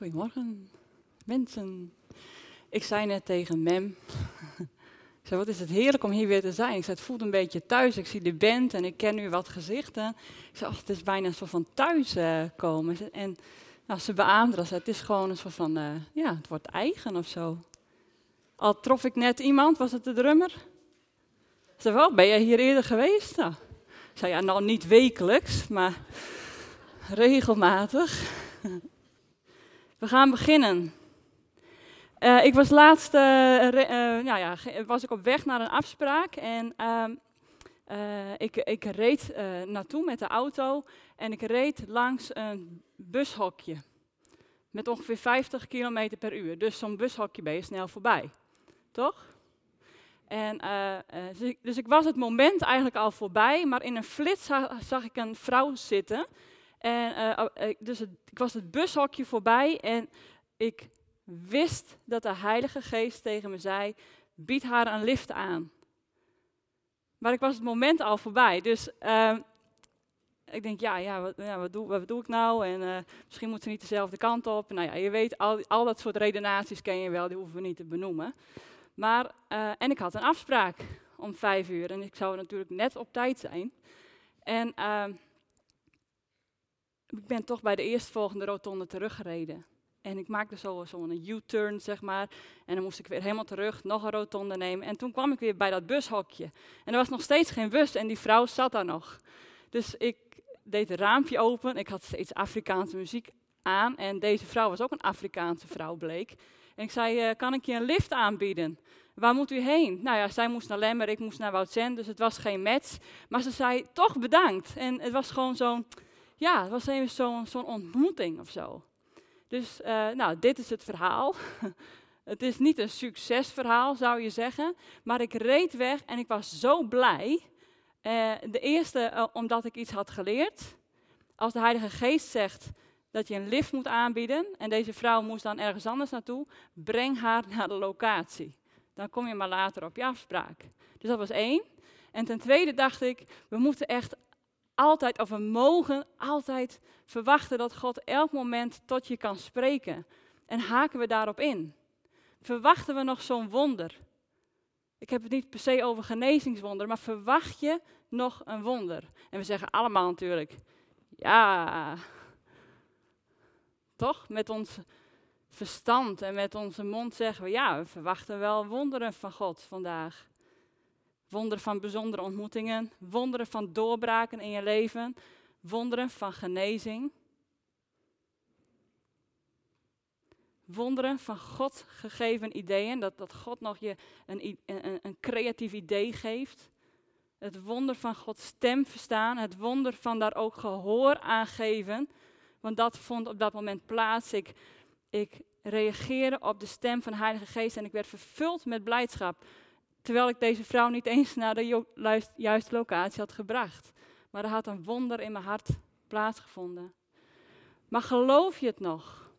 Goedemorgen, mensen. Ik zei net tegen Mem, ik zei, wat is het heerlijk om hier weer te zijn. Ik zei, het voelt een beetje thuis. Ik zie de band en ik ken nu wat gezichten. Ik zei, oh, het is bijna een soort van thuis uh, komen. En nou, ze beaamde. Het is gewoon een soort van, uh, ja, het wordt eigen of zo. Al trof ik net iemand, was het de drummer? Ze zei, ben jij hier eerder geweest? Nou, ik zei, ja, nou niet wekelijks, maar regelmatig. We gaan beginnen. Uh, ik was laatst, uh, uh, nou ja, was ik op weg naar een afspraak en ehm, ik, ik, reed naartoe met de auto en ik reed langs een bushokje met ongeveer 50 km per uur. Dus zo'n bushokje ben je snel voorbij, toch? En, dus ik, dus, ik, was het moment eigenlijk al voorbij, maar in een flits zag ik een vrouw zitten en, uh, dus het, ik was het bushokje voorbij en ik wist dat de Heilige Geest tegen me zei: bied haar een lift aan. Maar ik was het moment al voorbij. Dus uh, ik denk, ja, ja, wat, ja wat, doe, wat doe ik nou? En uh, misschien moet ze niet dezelfde kant op. Nou ja, je weet, al, al dat soort redenaties ken je wel, die hoeven we niet te benoemen. Maar, en ik had een afspraak om vijf uur en ik zou natuurlijk net op tijd zijn. En ehm, ik ben toch bij de eerstvolgende rotonde teruggereden. En ik maakte zo, een U-turn, zeg maar. En dan moest ik weer helemaal terug, nog een rotonde nemen. En toen kwam ik weer bij dat bushokje. En er was nog steeds geen bus en die vrouw zat daar nog. Dus ik deed het raampje open. Ik had steeds Afrikaanse muziek aan. En deze vrouw was ook een Afrikaanse vrouw, bleek. En ik zei, uh, kan ik je een lift aanbieden? Waar moet u heen? Nou ja, zij moest naar Lemmer, ik moest naar Woudsend, dus het was geen match. Maar ze zei, toch bedankt. En het was gewoon zo'n ja, het was even zo'n ontmoeting of zo. Dus, uh, nou, dit is het verhaal. het is niet een succesverhaal, zou je zeggen. Maar ik reed weg en ik was zo blij. Uh, de eerste, uh, omdat ik iets had geleerd. Als de Heilige Geest zegt dat je een lift moet aanbieden. En deze vrouw moest dan ergens anders naartoe. Breng haar naar de locatie. Dan kom je maar later op je afspraak. Dus dat was één. En ten tweede dacht ik, we moeten echt altijd, of we mogen altijd verwachten dat God elk moment tot je kan spreken. En haken we daarop in? Verwachten we nog zo'n wonder? Ik heb het niet per se over genezingswonder, maar verwacht je nog een wonder? En we zeggen allemaal natuurlijk, ja, toch? Met ons verstand en met onze mond zeggen we, ja, we verwachten wel wonderen van God vandaag. Wonderen van bijzondere ontmoetingen, wonderen van doorbraken in je leven, wonderen van genezing. Wonderen van God gegeven ideeën, dat, dat God nog je een, een, een creatief idee geeft. Het wonder van Gods stem verstaan, het wonder van daar ook gehoor aan geven. Want dat vond op dat moment plaats. Ik, ik reageerde op de stem van de Heilige Geest en ik werd vervuld met blijdschap. Terwijl ik deze vrouw niet eens naar de juiste locatie had gebracht. Maar er had een wonder in mijn hart plaatsgevonden. Maar geloof je het nog?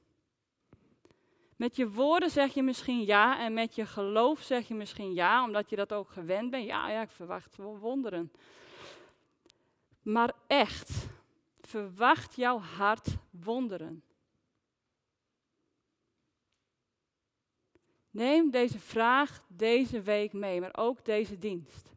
Met je woorden zeg je misschien ja en met je geloof zeg je misschien ja, omdat je dat ook gewend bent. Ja, ja, ik verwacht wonderen. Maar echt, verwacht jouw hart wonderen? Neem deze vraag deze week mee, maar ook deze dienst.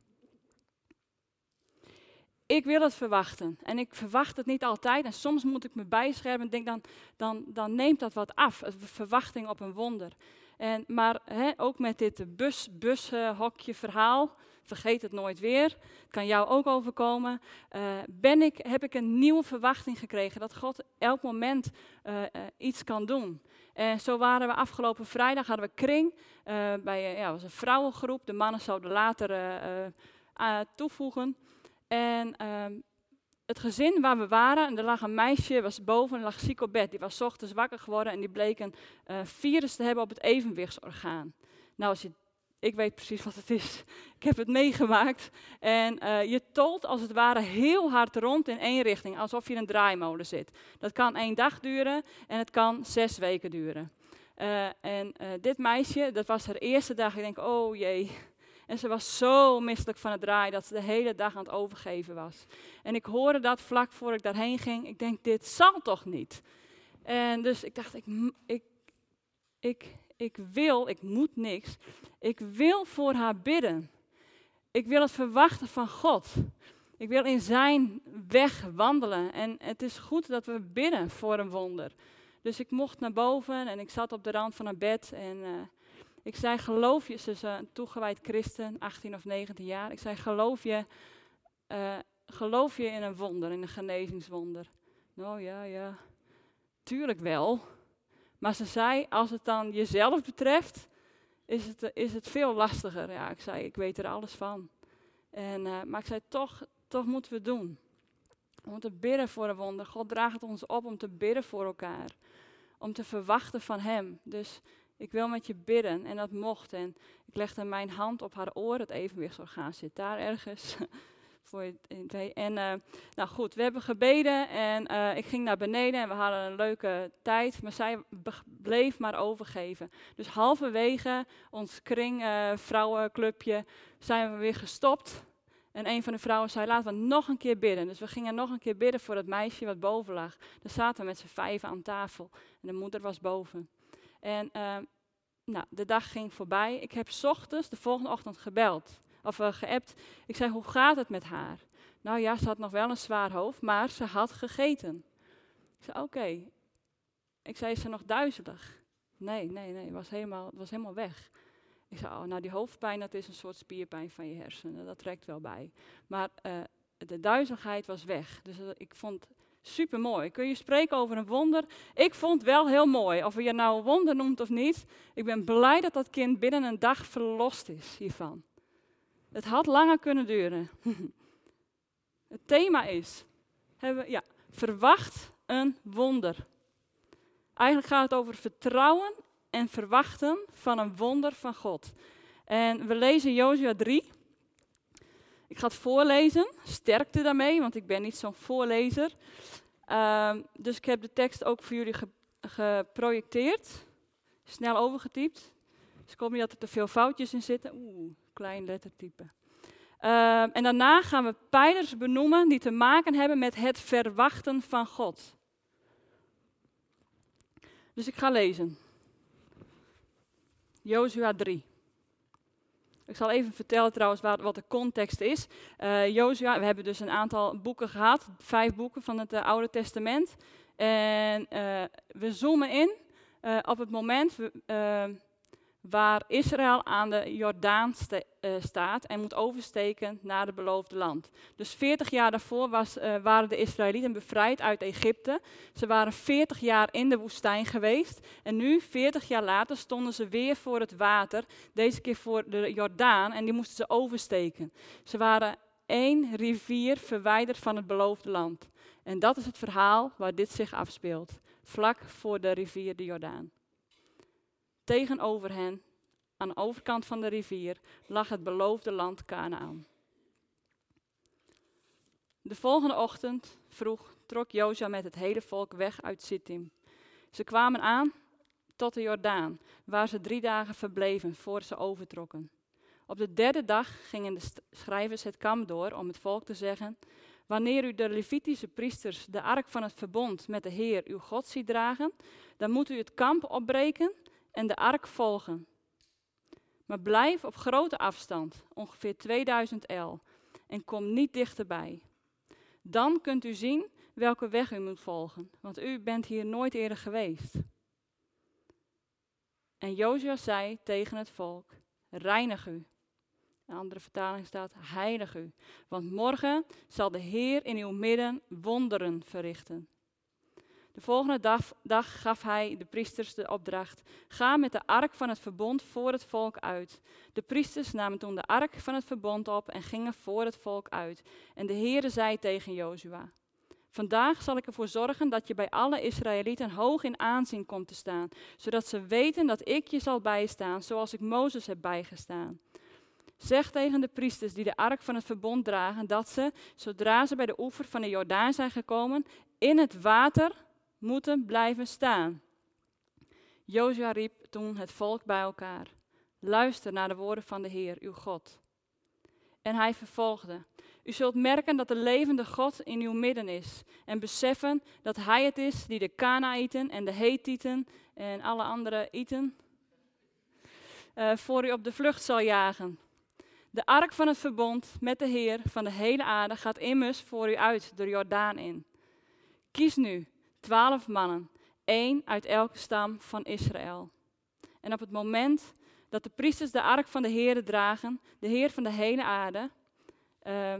Ik wil het verwachten en ik verwacht het niet altijd en soms moet ik me bijschermen en denk dan, dan, dan neemt dat wat af, verwachting op een wonder. En, maar ook met dit bus, bushokje verhaal, vergeet het nooit weer, het kan jou ook overkomen, uh, ben ik, heb ik een nieuwe verwachting gekregen dat God elk moment uh, uh, iets kan doen. En zo waren we afgelopen vrijdag, hadden we kring bij ja, was een vrouwengroep, de mannen zouden later toevoegen. En ehm, het gezin waar we waren, en er lag een meisje, was boven en lag ziek op bed. Die was ochtends wakker geworden en die bleek een virus te hebben op het evenwichtsorgaan. Nou, als je ik weet precies wat het is. Ik heb het meegemaakt. En uh, je tolt als het ware heel hard rond in één richting, alsof je in een draaimolen zit. Dat kan één dag duren en het kan zes weken duren. Uh, en uh, dit meisje, dat was haar eerste dag. Ik denk, oh jee. En ze was zo misselijk van het draaien dat ze de hele dag aan het overgeven was. En ik hoorde dat vlak voor ik daarheen ging. Ik denk, dit zal toch niet? En dus ik dacht, ik, ik, ik, ik wil, ik moet niks. Ik wil voor haar bidden. Ik wil het verwachten van God. Ik wil in zijn weg wandelen. En het is goed dat we bidden voor een wonder. Dus ik mocht naar boven en ik zat op de rand van een bed. En uh, ik zei, geloof je, ze is een toegewijd christen, 18 of 19 jaar. Ik zei, geloof je, uh, geloof je in een wonder, in een genezingswonder? Nou ja, ja, tuurlijk wel. Maar ze zei, als het dan jezelf betreft, is het, is het veel lastiger. Ja, ik zei, ik weet er alles van. En, uh, maar ik zei, toch, toch moeten we doen. We moeten bidden voor een wonder. God draagt ons op om te bidden voor elkaar. Om te verwachten van Hem. Dus ik wil met je bidden. En dat mocht. En ik legde mijn hand op haar oor. Het evenwichtsorgaan zit daar ergens. voor je, en uh, nou goed, we hebben gebeden. En uh, ik ging naar beneden en we hadden een leuke tijd. Maar zij bleef maar overgeven. Dus halverwege ons kring, uh, vrouwenclubje, zijn we weer gestopt. En een van de vrouwen zei, laten we nog een keer bidden. Dus we gingen nog een keer bidden voor het meisje wat boven lag. Daar zaten we met z'n vijven aan tafel. En de moeder was boven. En nou, de dag ging voorbij. Ik heb ochtends, de volgende ochtend, gebeld. Of uh, geappt. Ik zei, hoe gaat het met haar? Nou ja, ze had nog wel een zwaar hoofd, maar ze had gegeten. Ik zei, oké. Ik zei, is ze nog duizelig? Nee, nee, nee, het was helemaal, het was helemaal weg. Ik zei, oh, nou die hoofdpijn, dat is een soort spierpijn van je hersenen. Dat trekt wel bij. Maar uh, de duizeligheid was weg. Dus uh, ik vond super mooi. Kun je spreken over een wonder? Ik vond wel heel mooi. Of je nou een wonder noemt of niet. Ik ben blij dat dat kind binnen een dag verlost is hiervan. Het had langer kunnen duren. het thema is, hebben, ja, verwacht een wonder. Eigenlijk gaat het over vertrouwen en verwachten van een wonder van God. En we lezen Jozua 3. Ik ga het voorlezen. Sterkte daarmee, want ik ben niet zo'n voorlezer. Uh, dus ik heb de tekst ook voor jullie ge geprojecteerd. Snel overgetypt. Dus ik hoop niet dat er te veel foutjes in zitten. Oeh, klein lettertype. Uh, en daarna gaan we pijlers benoemen die te maken hebben met het verwachten van God. Dus ik ga lezen. Jozua 3. Ik zal even vertellen trouwens wat, de context is. Uh, Jozua, we hebben dus een aantal boeken gehad, vijf boeken van het uh, Oude Testament. En uh, we zoomen in op het moment waar Israël aan de Jordaan uh, staat en moet oversteken naar het beloofde land. Dus 40 jaar daarvoor was, uh, waren de Israëlieten bevrijd uit Egypte. Ze waren 40 jaar in de woestijn geweest en nu, 40 jaar later, stonden ze weer voor het water, deze keer voor de Jordaan en die moesten ze oversteken. Ze waren één rivier verwijderd van het beloofde land. En dat is het verhaal waar dit zich afspeelt, vlak voor de rivier de Jordaan. Tegenover hen, aan de overkant van de rivier, lag het beloofde land Canaan. De volgende ochtend vroeg trok Jozua met het hele volk weg uit Sittim. Ze kwamen aan tot de Jordaan, waar ze drie dagen verbleven voor ze overtrokken. Op de derde dag gingen de schrijvers het kamp door om het volk te zeggen: Wanneer u de Levitische priesters de ark van het verbond met de Heer uw God ziet dragen, dan moet u het kamp opbreken en de ark volgen. Maar blijf op grote afstand, ongeveer 2000 el, en kom niet dichterbij. Dan kunt u zien welke weg u moet volgen, want u bent hier nooit eerder geweest. En Jozua zei tegen het volk: Reinig u. Een andere vertaling staat: Heilig u, want morgen zal de Heer in uw midden wonderen verrichten. De volgende dag, gaf hij de priesters de opdracht: Ga met de ark van het verbond voor het volk uit. De priesters namen toen de ark van het verbond op en gingen voor het volk uit. En de Heere zei tegen Jozua: Vandaag zal ik ervoor zorgen dat je bij alle Israëlieten hoog in aanzien komt te staan, zodat ze weten dat ik je zal bijstaan, zoals ik Mozes heb bijgestaan. Zeg tegen de priesters die de ark van het verbond dragen dat ze, zodra ze bij de oever van de Jordaan zijn gekomen, in het water moeten blijven staan. Jozua riep toen het volk bij elkaar. Luister naar de woorden van de Heer, uw God. En hij vervolgde: U zult merken dat de levende God in uw midden is. En beseffen dat Hij het is die de Kanaïten en de Hethieten en alle andere Iten uh, voor u op de vlucht zal jagen. De ark van het verbond met de Heer van de hele aarde gaat immers voor u uit de Jordaan in. Kies nu twaalf mannen, één uit elke stam van Israël. En op het moment dat de priesters de ark van de Heer dragen, de Heer van de hele aarde, uh,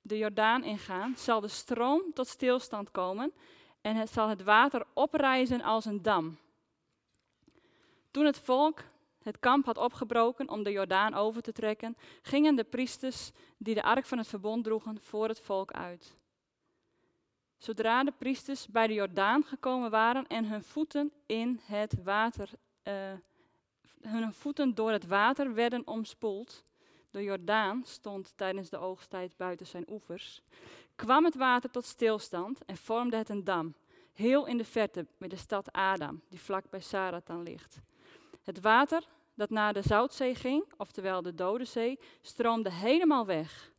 de Jordaan ingaan, zal de stroom tot stilstand komen en het zal het water oprijzen als een dam. Toen het volk het kamp had opgebroken om de Jordaan over te trekken, gingen de priesters die de ark van het verbond droegen voor het volk uit. Zodra de priesters bij de Jordaan gekomen waren en hun voeten in het water, uh, hun voeten door het water werden omspoeld, de Jordaan stond tijdens de oogsttijd buiten zijn oevers, kwam het water tot stilstand en vormde het een dam, heel in de verte bij de stad Adam, die vlak bij Saratan ligt. Het water dat naar de Zoutzee ging, oftewel de Dode Zee, stroomde helemaal weg.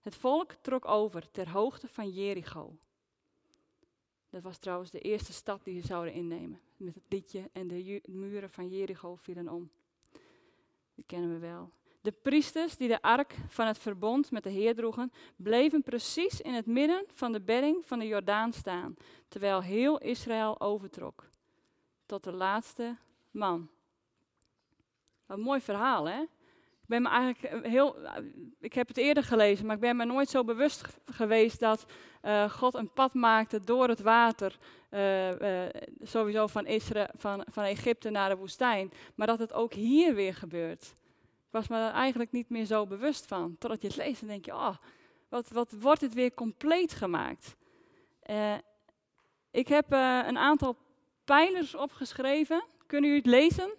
Het volk trok over ter hoogte van Jericho. Dat was trouwens de eerste stad die ze zouden innemen. Met het liedje en de muren van Jericho vielen om. Die kennen we wel. De priesters die de ark van het verbond met de Heer droegen, bleven precies in het midden van de bedding van de Jordaan staan, terwijl heel Israël overtrok. Tot de laatste man. Een mooi verhaal, hè? Ik ben me eigenlijk heel. Ik heb het eerder gelezen, maar ik ben me nooit zo bewust geweest dat uh, God een pad maakte door het water. Sowieso van, Israël, van, van Egypte naar de woestijn. Maar dat het ook hier weer gebeurt. Ik was me daar eigenlijk niet meer zo bewust van. Totdat je het leest en denk je: oh, wat, wat wordt het weer compleet gemaakt? ik heb een aantal pijlers opgeschreven. Kunnen jullie het lezen?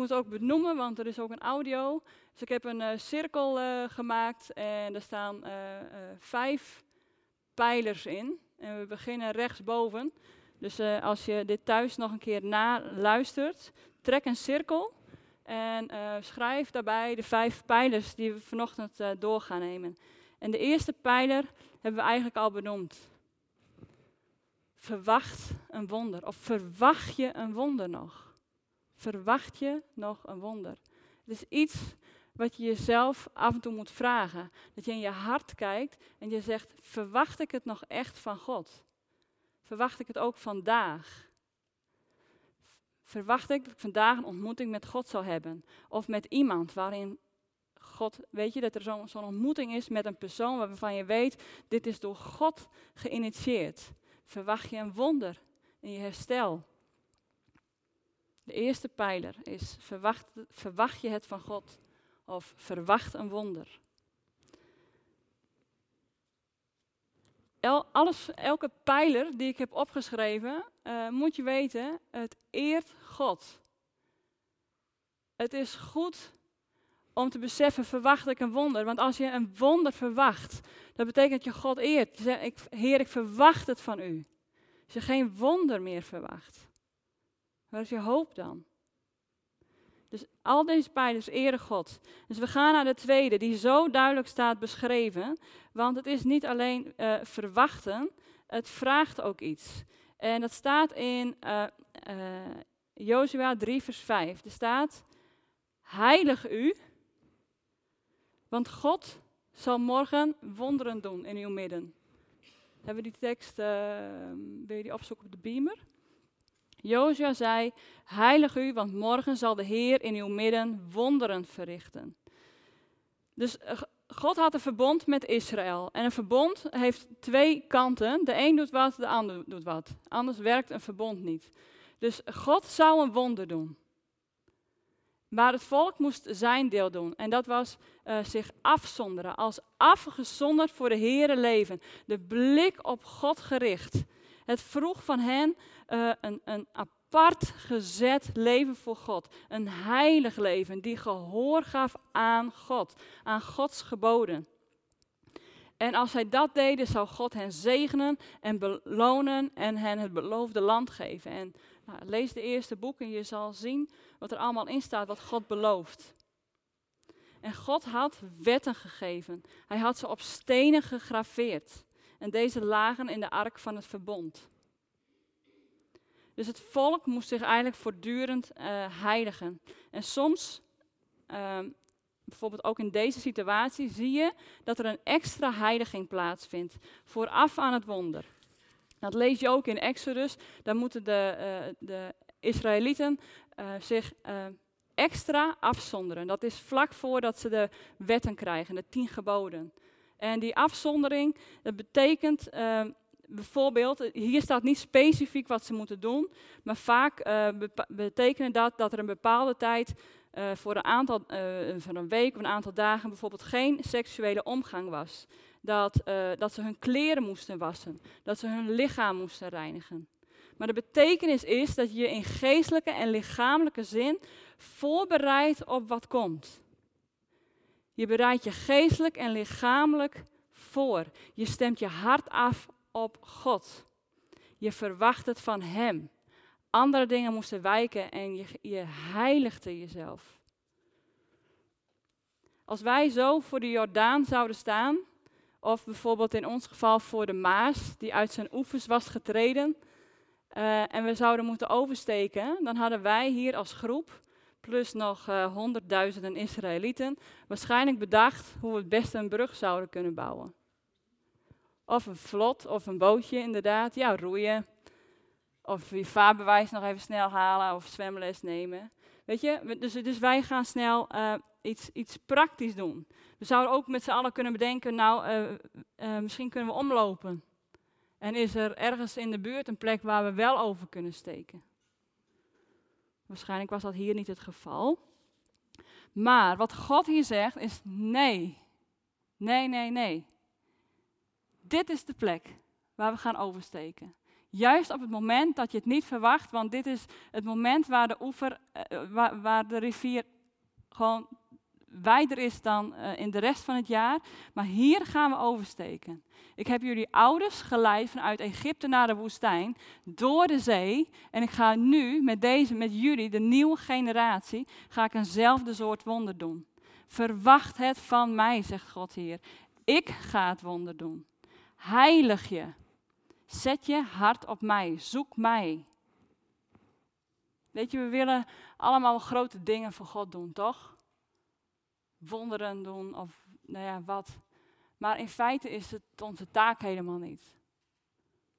Moet ook benoemen, want er is ook een audio. Dus ik heb een uh, cirkel uh, gemaakt en er staan uh, vijf pijlers in. En we beginnen rechtsboven. Dus als je dit thuis nog een keer naluistert, trek een cirkel en schrijf daarbij de vijf pijlers die we vanochtend door gaan nemen. En de eerste pijler hebben we eigenlijk al benoemd. Verwacht een wonder. Of verwacht je een wonder nog? Verwacht je nog een wonder? Het is iets wat je jezelf af en toe moet vragen. Dat je in je hart kijkt en je zegt, verwacht ik het nog echt van God? Verwacht ik het ook vandaag? Verwacht ik dat ik vandaag een ontmoeting met God zal hebben? Of met iemand waarin God, weet je, dat er zo'n zo ontmoeting is met een persoon waarvan je weet, dit is door God geïnitieerd. Verwacht je een wonder in je herstel? De eerste pijler is verwacht, verwacht je het van God of verwacht een wonder. El, alles, elke pijler die ik heb opgeschreven, uh, moet je weten, het eert God. Het is goed om te beseffen, verwacht ik een wonder. Want als je een wonder verwacht, dat betekent dat je God eert. Je zegt, ik, Heer, ik verwacht het van u. Als je geen wonder meer verwacht. Waar is je hoop dan? Dus al deze pijlers eren God. Dus we gaan naar de tweede, die zo duidelijk staat beschreven. Want het is niet alleen uh, verwachten, het vraagt ook iets. En dat staat in uh, Jozua 3, vers 5. Er staat, heilig u, want God zal morgen wonderen doen in uw midden. Hebben we die tekst, wil je die opzoeken op de beamer? Jozua zei, heilig u, want morgen zal de Heer in uw midden wonderen verrichten. Dus eh, God had een verbond met Israël. En een verbond heeft twee kanten. De een doet wat, de ander doet wat. Anders werkt een verbond niet. Dus God zou een wonder doen. Maar het volk moest zijn deel doen. En dat was uh, zich afzonderen. Als afgezonderd voor de Heere leven. De blik op God gericht. Het vroeg van hen uh, een, een apart gezet leven voor God. Een heilig leven die gehoor gaf aan God, aan Gods geboden. En als zij dat deden, zou God hen zegenen en belonen en hen het beloofde land geven. En nou, lees de eerste boek en je zal zien wat er allemaal in staat, wat God belooft. En God had wetten gegeven. Hij had ze op stenen gegraveerd. En deze lagen in de ark van het verbond. Dus het volk moest zich eigenlijk voortdurend uh, heiligen. En soms, ehm, bijvoorbeeld ook in deze situatie, zie je dat er een extra heiliging plaatsvindt. Vooraf aan het wonder. Dat lees je ook in Exodus. Dan moeten de, uh, de Israëlieten uh, zich extra afzonderen. Dat is vlak voordat ze de wetten krijgen, de tien geboden. En die afzondering, dat betekent uh, bijvoorbeeld, hier staat niet specifiek wat ze moeten doen, maar vaak uh, dat dat er een bepaalde tijd uh, voor een aantal, van een week of een aantal dagen bijvoorbeeld geen seksuele omgang was. Dat, dat ze hun kleren moesten wassen, dat ze hun lichaam moesten reinigen. Maar de betekenis is dat je in geestelijke en lichamelijke zin voorbereidt op wat komt. Je bereidt je geestelijk en lichamelijk voor. Je stemt je hart af op God. Je verwacht het van Hem. Andere dingen moesten wijken en je, je heiligde jezelf. Als wij zo voor de Jordaan zouden staan, of bijvoorbeeld in ons geval voor de Maas, die uit zijn oevers was getreden, uh, en we zouden moeten oversteken, dan hadden wij hier als groep, plus nog uh, honderdduizenden Israëlieten, waarschijnlijk bedacht hoe we het beste een brug zouden kunnen bouwen. Of een vlot of een bootje inderdaad, ja, roeien. Of je vaarbewijs nog even snel halen of zwemles nemen. Weet je, dus, dus wij gaan snel uh, iets, iets praktisch doen. We zouden ook met z'n allen kunnen bedenken, nou, misschien kunnen we omlopen. En is er ergens in de buurt een plek waar we wel over kunnen steken? Waarschijnlijk was dat hier niet het geval. Maar wat God hier zegt is nee. Nee, nee, nee. Dit is de plek waar we gaan oversteken. Juist op het moment dat je het niet verwacht, want dit is het moment waar de oever, uh, waar, waar de rivier gewoon wijder is dan uh, in de rest van het jaar. Maar hier gaan we oversteken. Ik heb jullie ouders geleid vanuit Egypte naar de woestijn, door de zee. En ik ga nu met deze, met jullie, de nieuwe generatie, ga ik eenzelfde soort wonder doen. Verwacht het van mij, zegt God hier. Ik ga het wonder doen. Heilig je. Zet je hart op mij. Zoek mij. Weet je, we willen allemaal grote dingen voor God doen, toch? Wonderen doen of nou ja, wat. Maar in feite is het onze taak helemaal niet.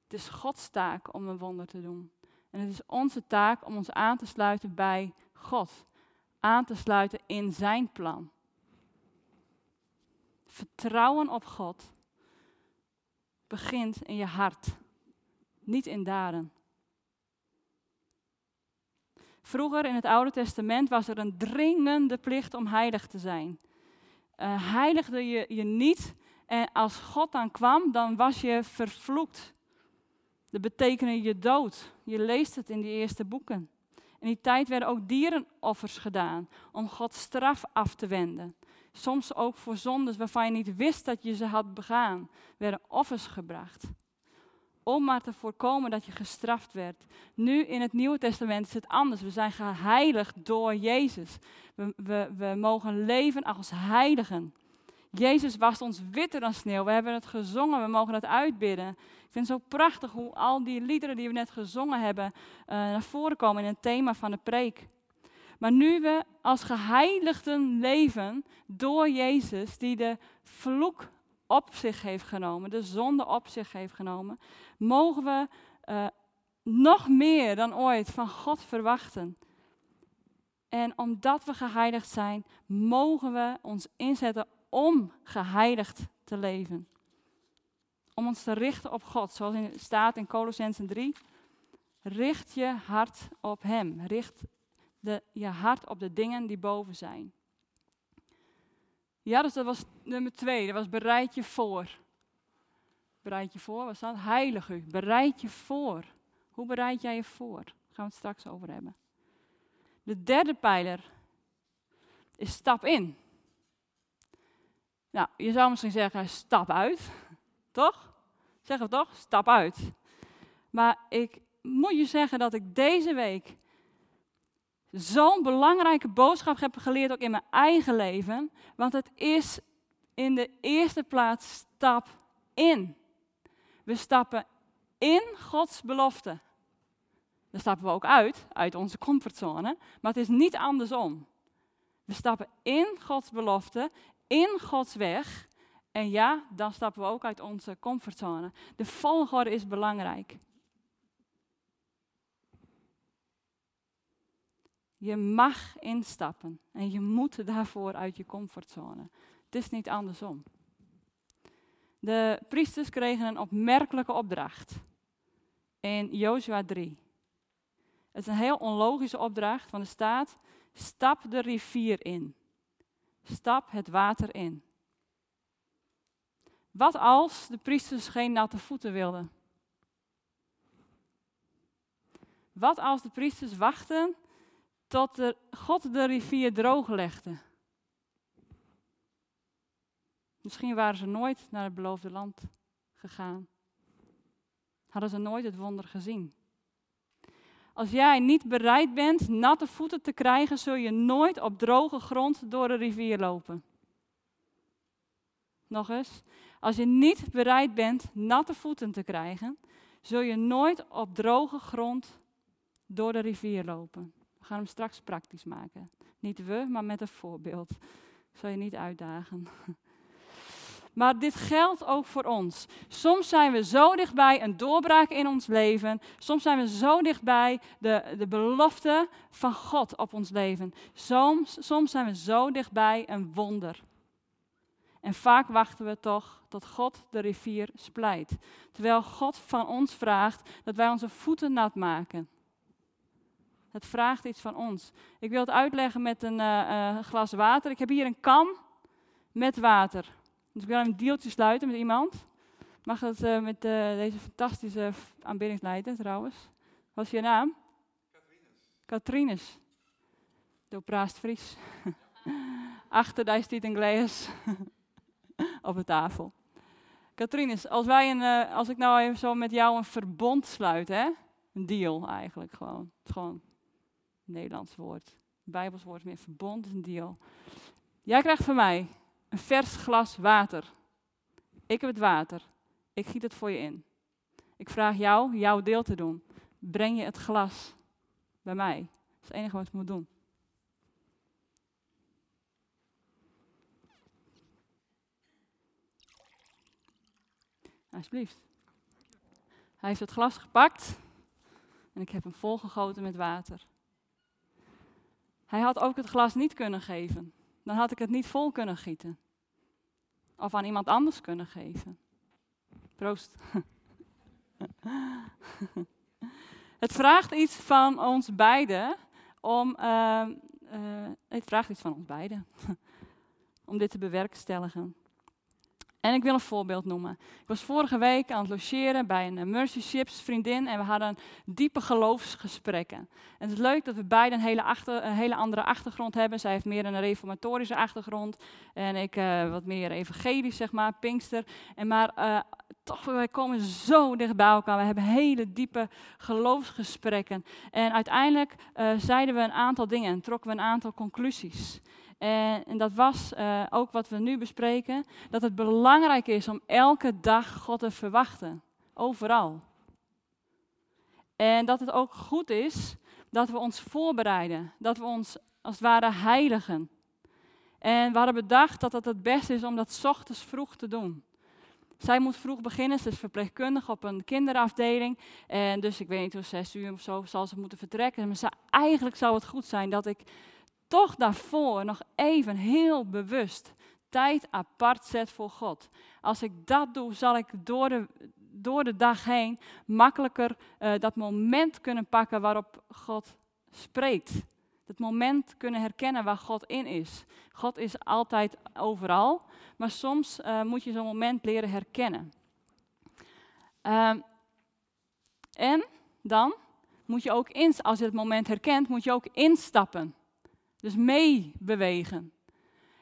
Het is Gods taak om een wonder te doen. En het is onze taak om ons aan te sluiten bij God. Aan te sluiten in zijn plan. Vertrouwen op God begint in je hart, niet in daden. Vroeger in het Oude Testament was er een dringende plicht om heilig te zijn. Uh, heiligde je je niet en als God dan kwam, dan was je vervloekt. Dat betekende je dood. Je leest het in die eerste boeken. In die tijd werden ook dierenoffers gedaan om Gods straf af te wenden. Soms ook voor zondes waarvan je niet wist dat je ze had begaan, werden offers gebracht. Om maar te voorkomen dat je gestraft werd. Nu in het Nieuwe Testament is het anders. We zijn geheiligd door Jezus. We, we, we mogen leven als heiligen. Jezus was ons witter dan sneeuw. We hebben het gezongen, we mogen het uitbidden. Ik vind het zo prachtig hoe al die liederen die we net gezongen hebben uh, naar voren komen in het thema van de preek. Maar nu we als geheiligden leven door Jezus, die de vloek op zich heeft genomen, de zonde op zich heeft genomen, mogen we uh, nog meer dan ooit van God verwachten. En omdat we geheiligd zijn, mogen we ons inzetten om geheiligd te leven. Om ons te richten op God, zoals in, staat in Colossensen 3. Richt je hart op Hem. Richt de, je hart op de dingen die boven zijn. Ja, dus dat was nummer twee. Dat was bereid je voor. Bereid je voor, wat staat? Heilig u. Bereid je voor. Hoe bereid jij je voor? Daar gaan we het straks over hebben. De derde pijler is stap in. Nou, je zou misschien zeggen, stap uit. Toch? Zeg het toch? Stap uit. Maar ik moet je zeggen dat ik deze week zo'n belangrijke boodschap heb geleerd, ook in mijn eigen leven. Want het is in de eerste plaats stap in. We stappen in Gods belofte. Dan stappen we ook uit, uit onze comfortzone, maar het is niet andersom. We stappen in Gods belofte, in Gods weg. En ja, dan stappen we ook uit onze comfortzone. De volgorde is belangrijk. Je mag instappen en je moet daarvoor uit je comfortzone. Het is niet andersom. De priesters kregen een opmerkelijke opdracht in Jozua 3. Het is een heel onlogische opdracht, want er staat: stap de rivier in. Stap het water in. Wat als de priesters geen natte voeten wilden? Wat als de priesters wachten tot God de rivier droog legde? Misschien waren ze nooit naar het beloofde land gegaan. Hadden ze nooit het wonder gezien. Als jij niet bereid bent natte voeten te krijgen, zul je nooit op droge grond door de rivier lopen. Nog eens. Als je niet bereid bent natte voeten te krijgen, zul je nooit op droge grond door de rivier lopen. We gaan hem straks praktisch maken. Niet we, maar met een voorbeeld. Ik zal je niet uitdagen. Maar dit geldt ook voor ons. Soms zijn we zo dichtbij een doorbraak in ons leven. Soms zijn we zo dichtbij de, de belofte van God op ons leven. Soms, soms zijn we zo dichtbij een wonder. En vaak wachten we toch tot God de rivier splijt. Terwijl God van ons vraagt dat wij onze voeten nat maken. Het vraagt iets van ons. Ik wil het uitleggen met een uh, glas water. Ik heb hier een kan met water. Dus ik wil een deeltje sluiten met iemand. Mag het uh, met deze fantastische aanbiddingsleider trouwens. Wat is je naam? Katrines. Door Praast Fries. Achter daar staat een glas op de tafel. Katrines, als, wij een, als ik nou even zo met jou een verbond sluit, hè? een deal eigenlijk gewoon. Het gewoon Nederlands woord. Bijbels woord meer verbond een deal. Jij krijgt van mij een vers glas water. Ik heb het water. Ik giet het voor je in. Ik vraag jou jouw deel te doen. Breng je het glas bij mij. Dat is het enige wat je moet doen. Alsjeblieft. Hij heeft het glas gepakt en ik heb hem volgegoten met water. Hij had ook het glas niet kunnen geven dan had ik het niet vol kunnen gieten. Of aan iemand anders kunnen geven. Proost. het vraagt iets van ons beiden om. Uh, uh, het vraagt iets van ons beiden. om dit te bewerkstelligen. En ik wil een voorbeeld noemen. Ik was vorige week aan het logeren bij een Mercy Ships vriendin en we hadden diepe geloofsgesprekken. En het is leuk dat we beiden een hele, hele andere achtergrond hebben. Zij heeft meer een reformatorische achtergrond en ik uh, wat meer evangelisch, zeg maar, Pinkster. En maar uh, toch, wij komen zo dicht bij elkaar. We hebben hele diepe geloofsgesprekken. En uiteindelijk zeiden we een aantal dingen en trokken we een aantal conclusies. En, en dat was uh, ook wat we nu bespreken, dat het belangrijk is om elke dag God te verwachten. Overal. En dat het ook goed is dat we ons voorbereiden. Dat we ons als het ware heiligen. En we hadden bedacht dat het het beste is om dat ochtends vroeg te doen. Zij moet vroeg beginnen, ze is verpleegkundige op een kinderafdeling. En dus ik weet niet hoe zes uur of zo zal ze moeten vertrekken. Maar eigenlijk zou het goed zijn dat ik toch daarvoor nog even heel bewust tijd apart zet voor God. Als ik dat doe, zal ik door de, door de dag heen makkelijker uh, dat moment kunnen pakken waarop God spreekt. Het moment kunnen herkennen waar God in is. God is altijd overal, maar soms uh, moet je zo'n moment leren herkennen. Uh, en dan moet je ook, in, als je het moment herkent, moet je ook instappen. Dus meebewegen.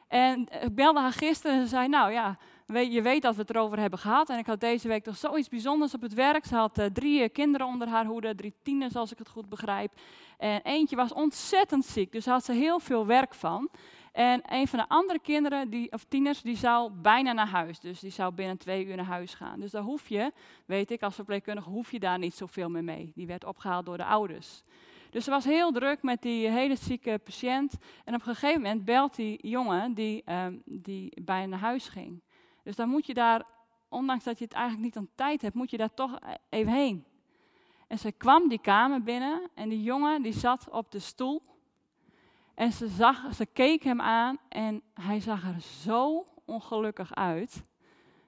En ik belde haar gisteren en ze zei, nou ja, je weet dat we het erover hebben gehad. En ik had deze week toch zoiets bijzonders op het werk. Ze had uh, drie kinderen onder haar hoede, drie tieners als ik het goed begrijp. En eentje was ontzettend ziek, dus daar had ze heel veel werk van. En een van de andere kinderen, die, of tieners, die zou bijna naar huis. Dus die zou binnen twee uur naar huis gaan. Dus daar hoef je, weet ik, als verpleegkundige hoef je daar niet zoveel meer mee. Die werd opgehaald door de ouders. Dus ze was heel druk met die hele zieke patiënt. En op een gegeven moment belt die jongen die, um, die bijna naar huis ging. Dus dan moet je daar, ondanks dat je het eigenlijk niet aan tijd hebt, moet je daar toch even heen. En ze kwam die kamer binnen en die jongen die zat op de stoel. En ze, zag, ze keek hem aan en hij zag er zo ongelukkig uit.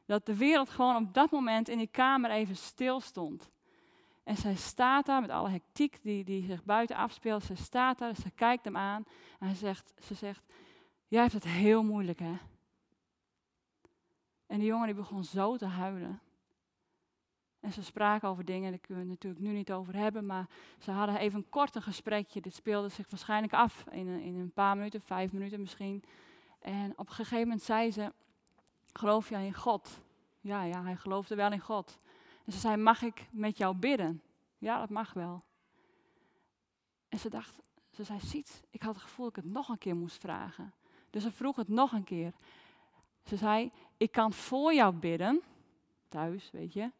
Dat de wereld gewoon op dat moment in die kamer even stil stond. En zij staat daar met alle hectiek die, die zich buiten afspeelt. Ze staat daar, ze kijkt hem aan en hij zegt, ze zegt, jij hebt het heel moeilijk hè. En die jongen die begon zo te huilen. En ze spraken over dingen, daar kunnen we het natuurlijk nu niet over hebben, maar ze hadden even een korte gesprekje. Dit speelde zich waarschijnlijk af in een, in een paar minuten, vijf minuten misschien. En op een gegeven moment zei ze, geloof jij in God? Ja, ja, hij geloofde wel in God. En ze zei, mag ik met jou bidden? Ja, dat mag wel. En ze dacht, ze zei, ziet, ik had het gevoel dat ik het nog een keer moest vragen. Dus ze vroeg het nog een keer. Ze zei, ik kan voor jou bidden, thuis, weet je,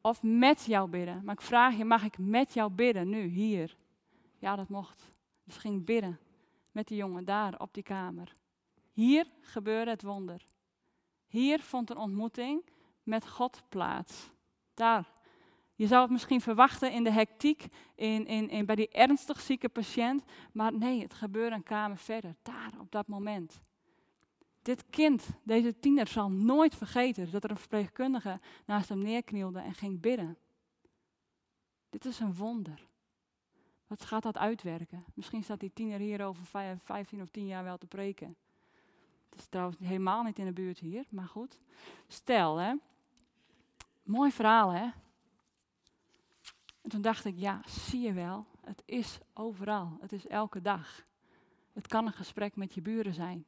of met jou bidden. Maar ik vraag je, mag ik met jou bidden nu, hier? Ja, dat mocht. Dus ging bidden met die jongen daar op die kamer. Hier gebeurde het wonder. Hier vond een ontmoeting met God plaats. Daar. Je zou het misschien verwachten in de hectiek, in, in, in, bij die ernstig zieke patiënt. Maar nee, het gebeurde een kamer verder. Daar, op dat moment. Dit kind, deze tiener, zal nooit vergeten dat er een verpleegkundige naast hem neerknielde en ging bidden. Dit is een wonder. Wat gaat dat uitwerken? Misschien staat die tiener hier over 15 of 10 jaar wel te preken. Het is trouwens helemaal niet in de buurt hier, maar goed. Stel, hè. Mooi verhaal, hè. En toen dacht ik, ja, zie je wel, het is overal. Het is elke dag. Het kan een gesprek met je buren zijn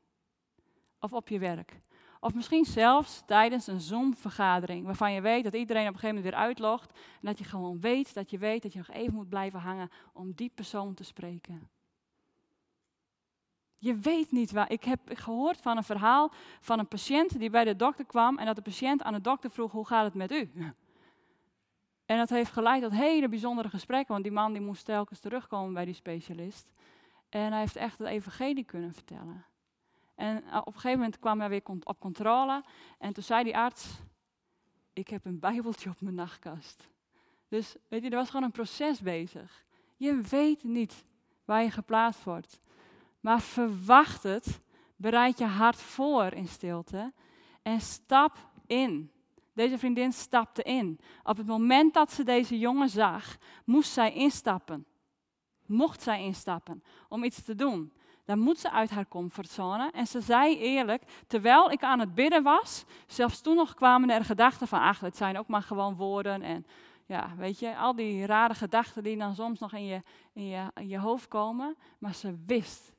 of op je werk. Of misschien zelfs tijdens een Zoom-vergadering, waarvan je weet dat iedereen op een gegeven moment weer uitlogt. En dat je gewoon weet dat je weet dat je nog even moet blijven hangen om die persoon te spreken. Je weet niet waar. Ik heb gehoord van een verhaal van een patiënt die bij de dokter kwam en dat de patiënt aan de dokter vroeg: Hoe gaat het met u? En dat heeft geleid tot hele bijzondere gesprekken, want die man die moest telkens terugkomen bij die specialist. En hij heeft echt het evangelie kunnen vertellen. En eh, op een gegeven moment kwam hij weer op controle. En toen zei die arts, ik heb een bijbeltje op mijn nachtkast. Dus weet je, er was gewoon een proces bezig. Je weet niet waar je geplaatst wordt. Maar verwacht het, bereid je hart voor in stilte en stap in. Deze vriendin stapte in. Op het moment dat ze deze jongen zag, moest zij instappen. Mocht zij instappen om iets te doen dan moet ze uit haar comfortzone. En ze zei eerlijk, terwijl ik aan het bidden was, zelfs toen nog kwamen er gedachten van, ach, het zijn ook maar gewoon woorden. En ja, weet je, al die rare gedachten die dan soms nog in je, in je, in je hoofd komen. Maar ze wist,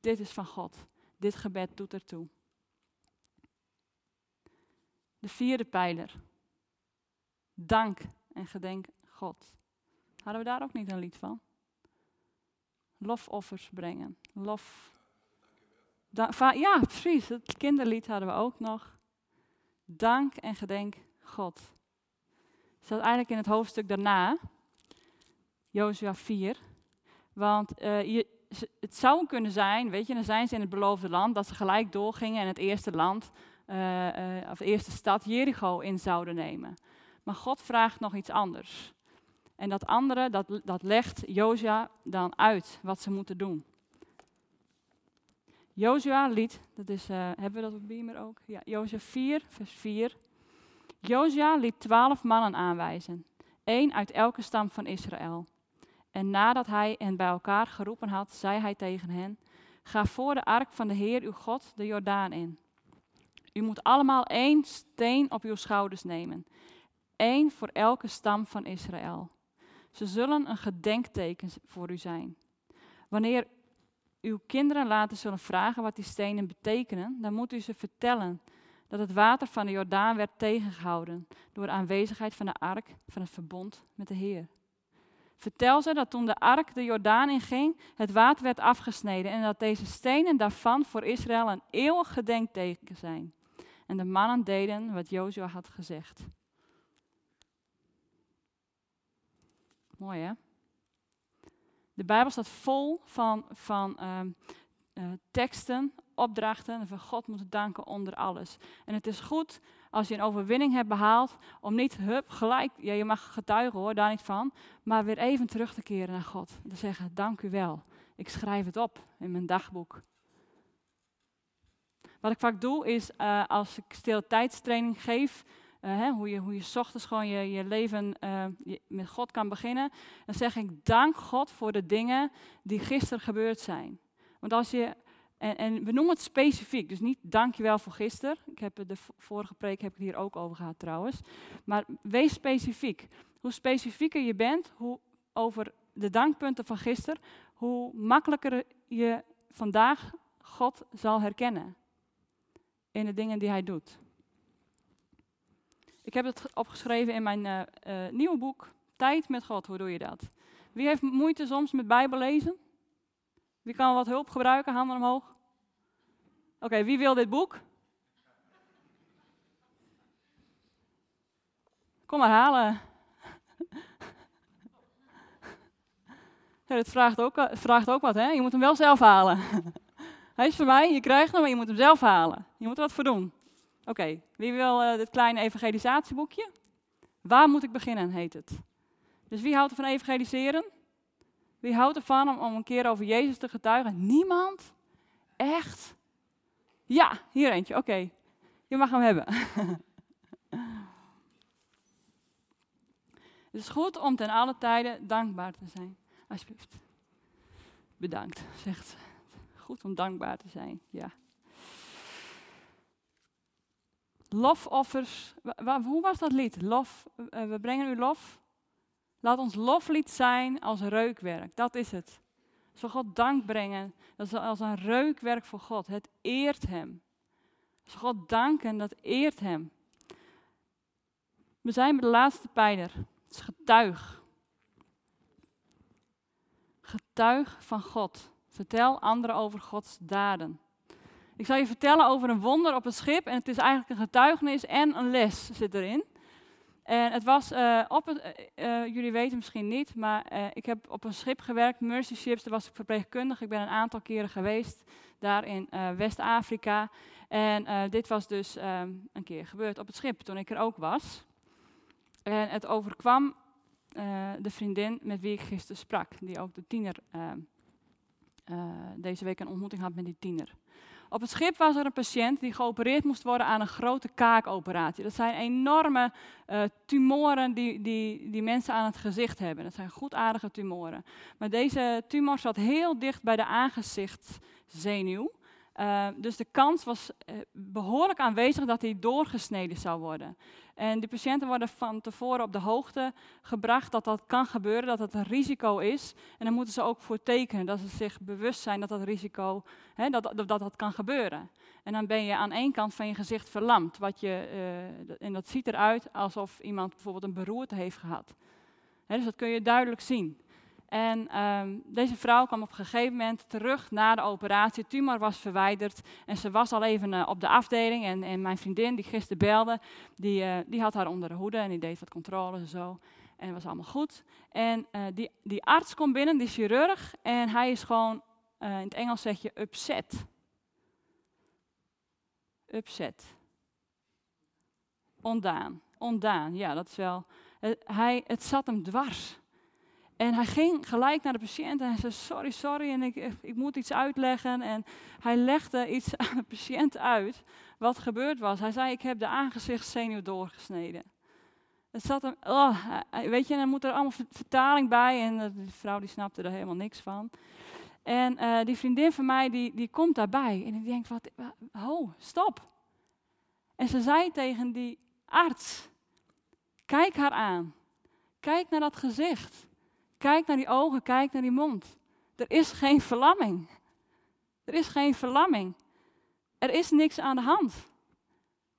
dit is van God. Dit gebed doet ertoe. De vierde pijler. Dank en gedenk God. Hadden we daar ook niet een lied van? lofoffers brengen. Lof. ja, precies. Het kinderlied hadden we ook nog. Dank en gedenk God. Staat eigenlijk in het hoofdstuk daarna, Jozua 4. Want uh, het zou kunnen zijn, weet je, dan zijn ze in het beloofde land, dat ze gelijk doorgingen en het eerste land, uh, uh, of de eerste stad Jericho in zouden nemen. Maar God vraagt nog iets anders. En dat andere, dat, dat legt Jozua dan uit wat ze moeten doen. Jozua liet, dat is, uh, hebben we dat op Beamer ook? Ja, Jozua 4, vers 4. Jozua liet twaalf mannen aanwijzen, één uit elke stam van Israël. En nadat hij hen bij elkaar geroepen had, zei hij tegen hen, ga voor de ark van de Heer uw God de Jordaan in. U moet allemaal één steen op uw schouders nemen, één voor elke stam van Israël. Ze zullen een gedenkteken voor u zijn. Wanneer uw kinderen later zullen vragen wat die stenen betekenen, dan moet u ze vertellen dat het water van de Jordaan werd tegengehouden door de aanwezigheid van de ark van het verbond met de Heer. Vertel ze dat toen de ark de Jordaan inging, het water werd afgesneden en dat deze stenen daarvan voor Israël een eeuwig gedenkteken zijn. En de mannen deden wat Jozua had gezegd. Mooi hè? De Bijbel staat vol van, van ehm, eh, teksten, opdrachten en van God moeten danken onder alles. En het is goed als je een overwinning hebt behaald, om niet hup, gelijk, ja, je mag getuigen hoor, daar niet van, maar weer even terug te keren naar God. En te zeggen, dank u wel. Ik schrijf het op in mijn dagboek. Wat ik vaak doe is, uh, als ik stiltijdstraining geef, uh, hè, hoe, je, hoe je ochtends gewoon je, je leven je, met God kan beginnen, dan zeg ik dank God voor de dingen die gisteren gebeurd zijn. Want als je en, en, we noemen het specifiek, dus niet dankjewel voor gisteren. Ik heb de vorige preek heb ik hier ook over gehad trouwens. Maar wees specifiek. Hoe specifieker je bent hoe over de dankpunten van gisteren, hoe makkelijker je vandaag God zal herkennen in de dingen die hij doet. Ik heb het opgeschreven in mijn uh, uh, nieuwe boek, Tijd met God. Hoe doe je dat? Wie heeft moeite soms met Bijbel lezen? Wie kan wat hulp gebruiken? Handen omhoog. Oké, wie wil dit boek? Kom maar halen. Het vraagt ook, vraagt ook wat, hè? Je moet hem wel zelf halen. Hij is voor mij, je krijgt hem, maar je moet hem zelf halen. Je moet er wat voor doen. Oké, wie wil uh, dit kleine evangelisatieboekje? Waar moet ik beginnen, heet het. Dus wie houdt er van evangeliseren? Wie houdt ervan om, om een keer over Jezus te getuigen? Niemand? Echt? Ja, hier eentje. Oké, je mag hem hebben. Het is goed om ten alle tijden dankbaar te zijn. Alsjeblieft. Bedankt, zegt ze. Goed om dankbaar te zijn, ja. Lofoffers. Hoe was dat lied? Lof, eh, we brengen u lof. Laat ons loflied zijn als reukwerk. Dat is het. We God dank brengen, dat is als een reukwerk voor God. Het eert Hem. Als God danken, dat eert Hem. We zijn bij de laatste pijler. Het is getuig. Getuig van God. Vertel anderen over Gods daden. Ik zal je vertellen over een wonder op een schip. En het is eigenlijk een getuigenis en een les zit erin. En het was uh, op het, uh, jullie weten misschien niet, maar ik heb op een schip gewerkt, Mercy Ships, daar was ik verpleegkundig. Ik ben een aantal keren geweest daar in West-Afrika. En dit was dus um, een keer gebeurd op het schip toen ik er ook was. En het overkwam de vriendin met wie ik gisteren sprak, die ook de tiener ehm, deze week een ontmoeting had met die tiener. Op het schip was er een patiënt die geopereerd moest worden aan een grote kaakoperatie. Dat zijn enorme uh, tumoren die, die, die mensen aan het gezicht hebben. Dat zijn goedaardige tumoren. Maar deze tumor zat heel dicht bij de aangezichtszenuw. Uh, dus de kans was uh, behoorlijk aanwezig dat hij doorgesneden zou worden. En de patiënten worden van tevoren op de hoogte gebracht dat dat kan gebeuren, dat het een risico is. En dan moeten ze ook voor tekenen, dat ze zich bewust zijn dat dat risico, hè, dat, dat, dat, dat kan gebeuren. En dan ben je aan één kant van je gezicht verlamd. Wat je, uh, en dat ziet eruit alsof iemand bijvoorbeeld een beroerte heeft gehad. Hè, dus dat kun je duidelijk zien. En um, deze vrouw kwam op een gegeven moment terug na de operatie. Tumor was verwijderd en ze was al even uh, op de afdeling. En, en, mijn vriendin, die gisteren belde, die, uh, die had haar onder de hoede en die deed wat controles en zo. En het was allemaal goed. En uh, die, die arts komt binnen, die chirurg, en hij is gewoon, in het Engels zeg je upset. Upset. Ondaan. Ondaan, ja, dat is wel. hij, het zat hem dwars. En hij ging gelijk naar de patiënt en hij zei, sorry, sorry, en ik, ik moet iets uitleggen. En hij legde iets aan de patiënt uit wat gebeurd was. Hij zei, ik heb de aangezichtszenuw doorgesneden. Het zat hem, oh, weet je, dan moet er allemaal vertaling bij. En de vrouw die snapte er helemaal niks van. En uh, die vriendin van mij, die, die komt daarbij. En ik denk, wat, oh, stop. En ze zei tegen die arts, kijk haar aan. Kijk naar dat gezicht. Kijk naar die ogen, kijk naar die mond. Er is geen verlamming. Er is geen verlamming. Er is niks aan de hand.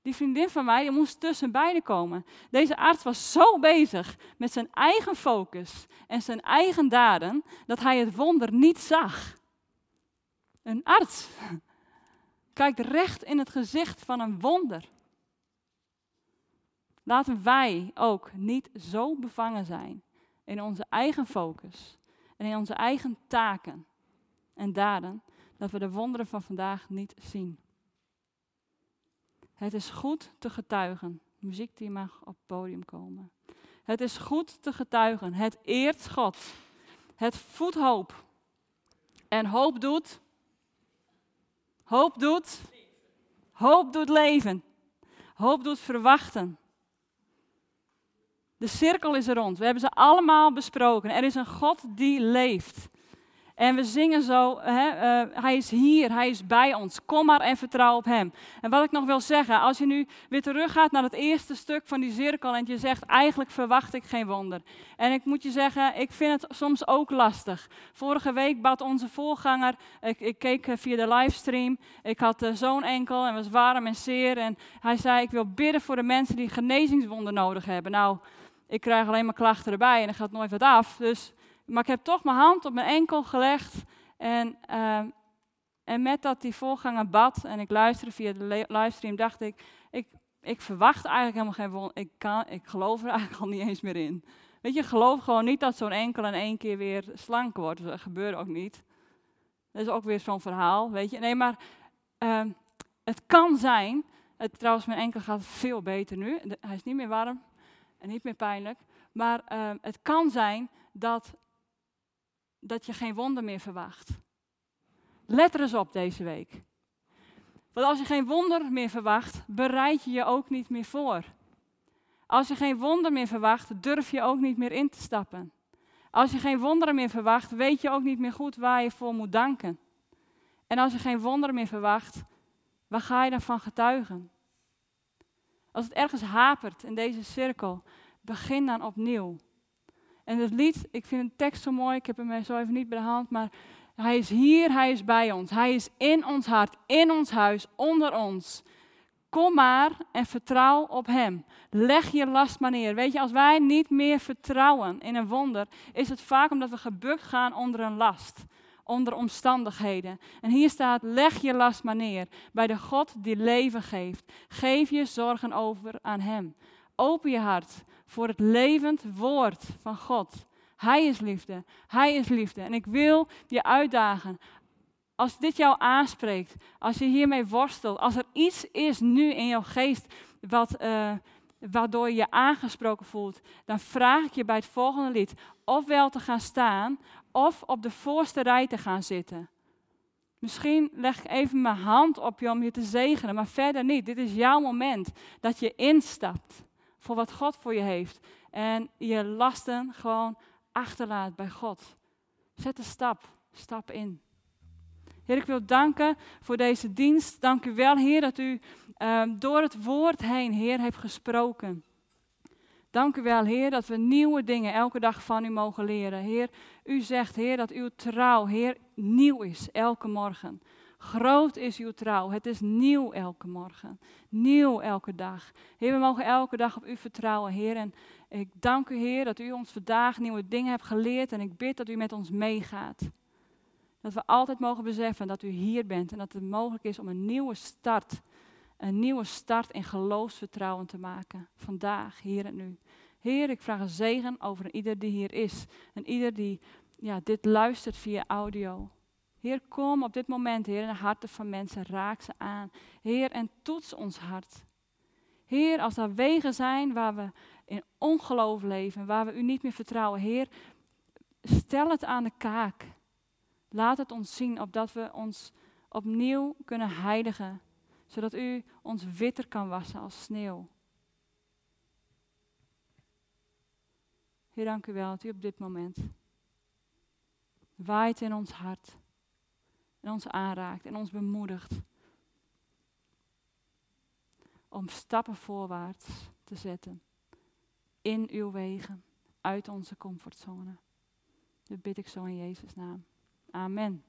Die vriendin van mij, die moest tussen beiden komen. Deze arts was zo bezig met zijn eigen focus en zijn eigen daden, dat hij het wonder niet zag. Een arts kijkt recht in het gezicht van een wonder. Laten wij ook niet zo bevangen zijn in onze eigen focus en in onze eigen taken en daden, dat we de wonderen van vandaag niet zien. Het is goed te getuigen. Muziek die mag op het podium komen. Het is goed te getuigen. Het eert God. Het voedt hoop. En hoop doet. Hoop doet. Hoop doet leven. Hoop doet verwachten. De cirkel is rond. We hebben ze allemaal besproken. Er is een God die leeft. En we zingen zo, hè, uh, hij is hier, hij is bij ons. Kom maar en vertrouw op hem. En wat ik nog wil zeggen, als je nu weer teruggaat naar het eerste stuk van die cirkel en je zegt, eigenlijk verwacht ik geen wonder. En ik moet je zeggen, ik vind het soms ook lastig. Vorige week bad onze voorganger, ik, ik keek eh, via de livestream, ik had uh, zo'n enkel en was warm en zeer. En hij zei, ik wil bidden voor de mensen die genezingswonden nodig hebben. Nou, ik krijg alleen maar klachten erbij en er gaat nooit wat af. Dus maar ik heb toch mijn hand op mijn enkel gelegd. En, uh, en met dat die voorganger bad en ik luisterde via de livestream, dacht ik, ik, ik verwacht eigenlijk helemaal geen wonder. Ik, kan, ik geloof er eigenlijk al niet eens meer in. Weet je, geloof gewoon niet dat zo'n enkel in één keer weer slank wordt. Dat gebeurt ook niet. Dat is ook weer zo'n verhaal, weet je. Nee, maar uh, het kan zijn, het, trouwens mijn enkel gaat veel beter nu. hij is niet meer warm en niet meer pijnlijk. Maar uh, het kan zijn dat dat je geen wonder meer verwacht. Let er eens op deze week. Want als je geen wonder meer verwacht, bereid je je ook niet meer voor. Als je geen wonder meer verwacht, durf je ook niet meer in te stappen. Als je geen wonderen meer verwacht, weet je ook niet meer goed waar je voor moet danken. En als je geen wonderen meer verwacht, waar ga je dan van getuigen? Als het ergens hapert in deze cirkel, begin dan opnieuw. En het lied, ik vind de tekst zo mooi, ik heb hem zo even niet bij de hand, maar hij is hier, hij is bij ons. Hij is in ons hart, in ons huis, onder ons. Kom maar en vertrouw op Hem. Leg je last maar neer. Weet je, als wij niet meer vertrouwen in een wonder, is het vaak omdat we gebukt gaan onder een last, onder omstandigheden. En hier staat: leg je last maar neer bij de God die leven geeft. Geef je zorgen over aan Hem. Open je hart voor het levend woord van God. Hij is liefde. Hij is liefde. En ik wil je uitdagen. Als dit jou aanspreekt, als je hiermee worstelt, als er iets is nu in jouw geest wat, uh, waardoor je je aangesproken voelt, dan vraag ik je bij het volgende lied ofwel te gaan staan of op de voorste rij te gaan zitten. Misschien leg ik even mijn hand op je om je te zegenen, maar verder niet. Dit is jouw moment dat je instapt voor wat God voor je heeft. En je lasten gewoon achterlaat bij God. Zet een stap, stap in. Heer, ik wil danken voor deze dienst. Dank u wel, Heer, dat u um, door het woord heen, Heer, heeft gesproken. Dank u wel, Heer, dat we nieuwe dingen elke dag van u mogen leren. Heer, u zegt, Heer, dat uw trouw, Heer, nieuw is elke morgen. Groot is uw trouw. Het is nieuw elke morgen. Nieuw elke dag. Heer, we mogen elke dag op u vertrouwen, Heer. En ik dank u, Heer, dat u ons vandaag nieuwe dingen hebt geleerd. En ik bid dat u met ons meegaat. Dat we altijd mogen beseffen dat u hier bent. En dat het mogelijk is om een nieuwe start. Een nieuwe start in geloofsvertrouwen te maken. Vandaag, hier en nu. Heer, ik vraag een zegen over ieder die hier is. En ieder die ja, dit luistert via audio. Heer, kom op dit moment, Heer, in de harten van mensen. Raak ze aan. Heer, en toets ons hart. Heer, als er wegen zijn waar we in ongeloof leven, waar we u niet meer vertrouwen, Heer, stel het aan de kaak. Laat het ons zien, opdat we ons opnieuw kunnen heiligen, zodat u ons witter kan wassen als sneeuw. Heer, dank u wel dat u op dit moment waait in ons hart en ons aanraakt en ons bemoedigt om stappen voorwaarts te zetten in uw wegen, uit onze comfortzone. Dat bid ik zo in Jezus' naam. Amen.